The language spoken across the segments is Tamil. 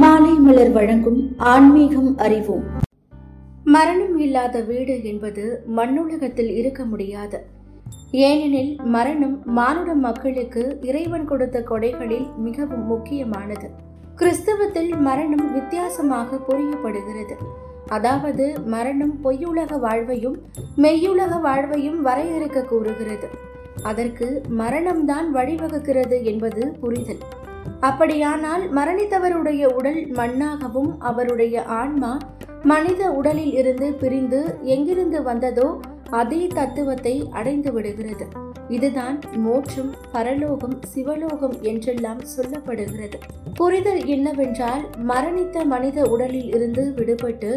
மாலை மலர் வழங்கும் ஆன்மீகம் அறிவோம். மரணம் இல்லாத வீடு என்பது மண்ணுலகத்தில் இருக்க முடியாது. ஏனெனில் மரணம் மானுட மக்களுக்கு இறைவன் கொடுத்த கொடைகளில் மிகவும் முக்கியமானது. கிறிஸ்தவத்தில் மரணம் வித்தியாசமாக புரியப்படுகிறது. அதாவது மரணம் பொய்யுலக வாழ்வையும் மெய்யுலக வாழ்வையும் வரையறுக்க கூறுகிறது. அதற்கு மரணம்தான் வழிவகுக்கிறது என்பது புரிதல். அப்படியானால் மரணித்தவருடைய உடல் மண்ணாகவும் அவருடைய ஆன்மா மனித உடலில் இருந்து பிரிந்து எங்கிருந்து வந்ததோ அதே தத்துவத்தை அடைந்து விடுகிறது. இதுதான் மோட்சம் பரலோகம் சிவலோகம் என்றெல்லாம் சொல்லப்படுகிறது. புரிதல் என்னவென்றால் மரணித்த மனித உடலில் இருந்து விடுபட்டு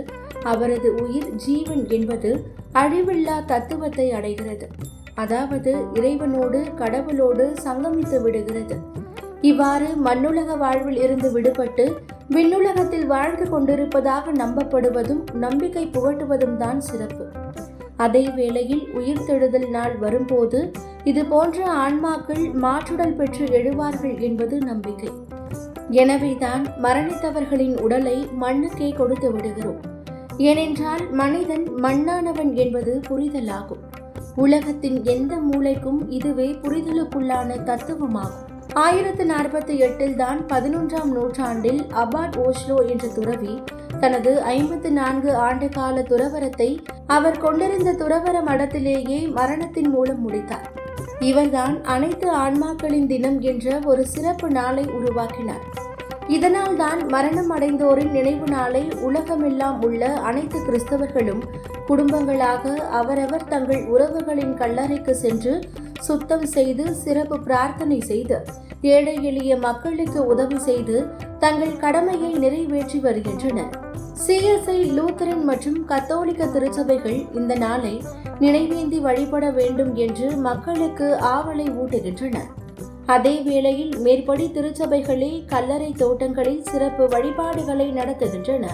அவரது உயிர் ஜீவன் என்பது அழிவில்லா தத்துவத்தை அடைகிறது. அதாவது இறைவனோடு கடவுளோடு சங்கமித்து விடுகிறது. இவ்வாறு மண்ணுலக வாழ்வில் இருந்து விடுபட்டு விண்ணுலகத்தில் வாழ்ந்து கொண்டிருப்பதாக நம்பப்படுவதும் நம்பிக்கை புகட்டுவதும் தான் சிறப்பு. அதே வேளையில் உயிர்த்தெழுதல் நாள் வரும்போது இது போன்ற ஆன்மாக்கள் மாற்றுடல் பெற்று எழுவார்கள் என்பது நம்பிக்கை. எனவேதான் மரணித்தவர்களின் உடலை மண்ணுக்கே கொடுத்து விடுகிறோம். ஏனென்றால் மனிதன் மண்ணானவன் என்பது புரிதலாகும். உலகத்தின் எந்த மூளைக்கும் இதுவே புரிதலுக்குள்ளான தத்துவமாகும். ஆயிரத்து நாற்பத்தி எட்டில் தான் பதினொன்றாம் நூற்றாண்டில் அபாட் ஓஸ்லோ என்ற துறவி தனது ஐம்பத்து நான்கு ஆண்டு கால துறவரத்தை அவர் கொண்டிருந்த துறவர மடத்திலேயே மரணத்தின் மூலம் முடித்தார். இவர்தான் அனைத்து ஆன்மாக்களின் தினம் என்ற ஒரு சிறப்பு நாளை உருவாக்கினார். இதனால் தான் மரணம் அடைந்தோரின் நினைவு நாளை உலகமெல்லாம் உள்ள அனைத்து கிறிஸ்தவர்களும் குடும்பங்களாக அவரவர் தங்கள் உறவுகளின் கல்லறைக்கு சென்று சுத்தம் செய்து சிறப்பு பிரார்த்தனை செய்து ஏழை எளிய மக்களுக்கு உதவி செய்து தங்கள் கடமையை நிறைவேற்றி வருகின்றனர். சிஎஸ்ஐ லூத்தரன் மற்றும் கத்தோலிக்க திருச்சபைகள் இந்த நாளை நினைவேந்தி வழிபட வேண்டும் என்று மக்களுக்கு ஆவலை ஊட்டுகின்றன. அதே வேளையில் மேற்படி திருச்சபைகளே கல்லறை தோட்டங்களில் சிறப்பு வழிபாடுகளை நடத்துகின்றன.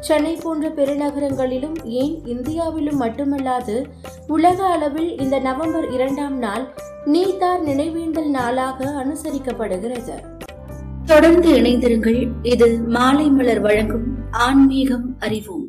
சென்னை போன்ற பெருநகரங்களிலும் ஏன் இந்தியாவிலும் மட்டுமல்லாது உலக அளவில் இந்த நவம்பர் இரண்டாம் நாள் நீதார் நினைவேந்தல் நாளாக அனுசரிக்கப்படுகிறது. தொடர்ந்து இணைந்திருங்கள். இது மாலை மலர் வழங்கும் ஆன்மீகம் அறிவோம்.